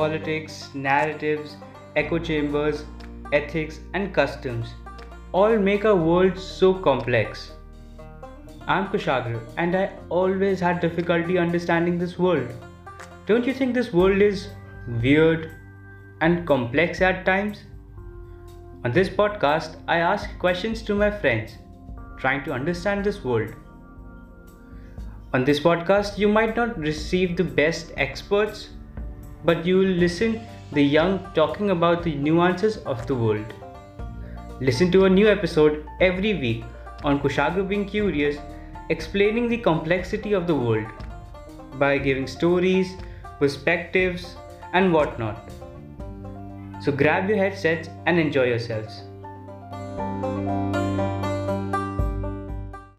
politics, narratives, echo chambers, ethics, and customs all make our world so complex. I'm Kushagra, and I always had difficulty understanding this world. Don't you think this world is weird and complex at times? On this podcast, I ask questions to my friends, trying to understand this world. On this podcast, you might not receive the best experts, but you will listen the young talking about the nuances of the world. Listen to a new episode every week on Kushagra Being Curious, explaining the complexity of the world by giving stories, perspectives, and whatnot. So grab your headsets and enjoy yourselves.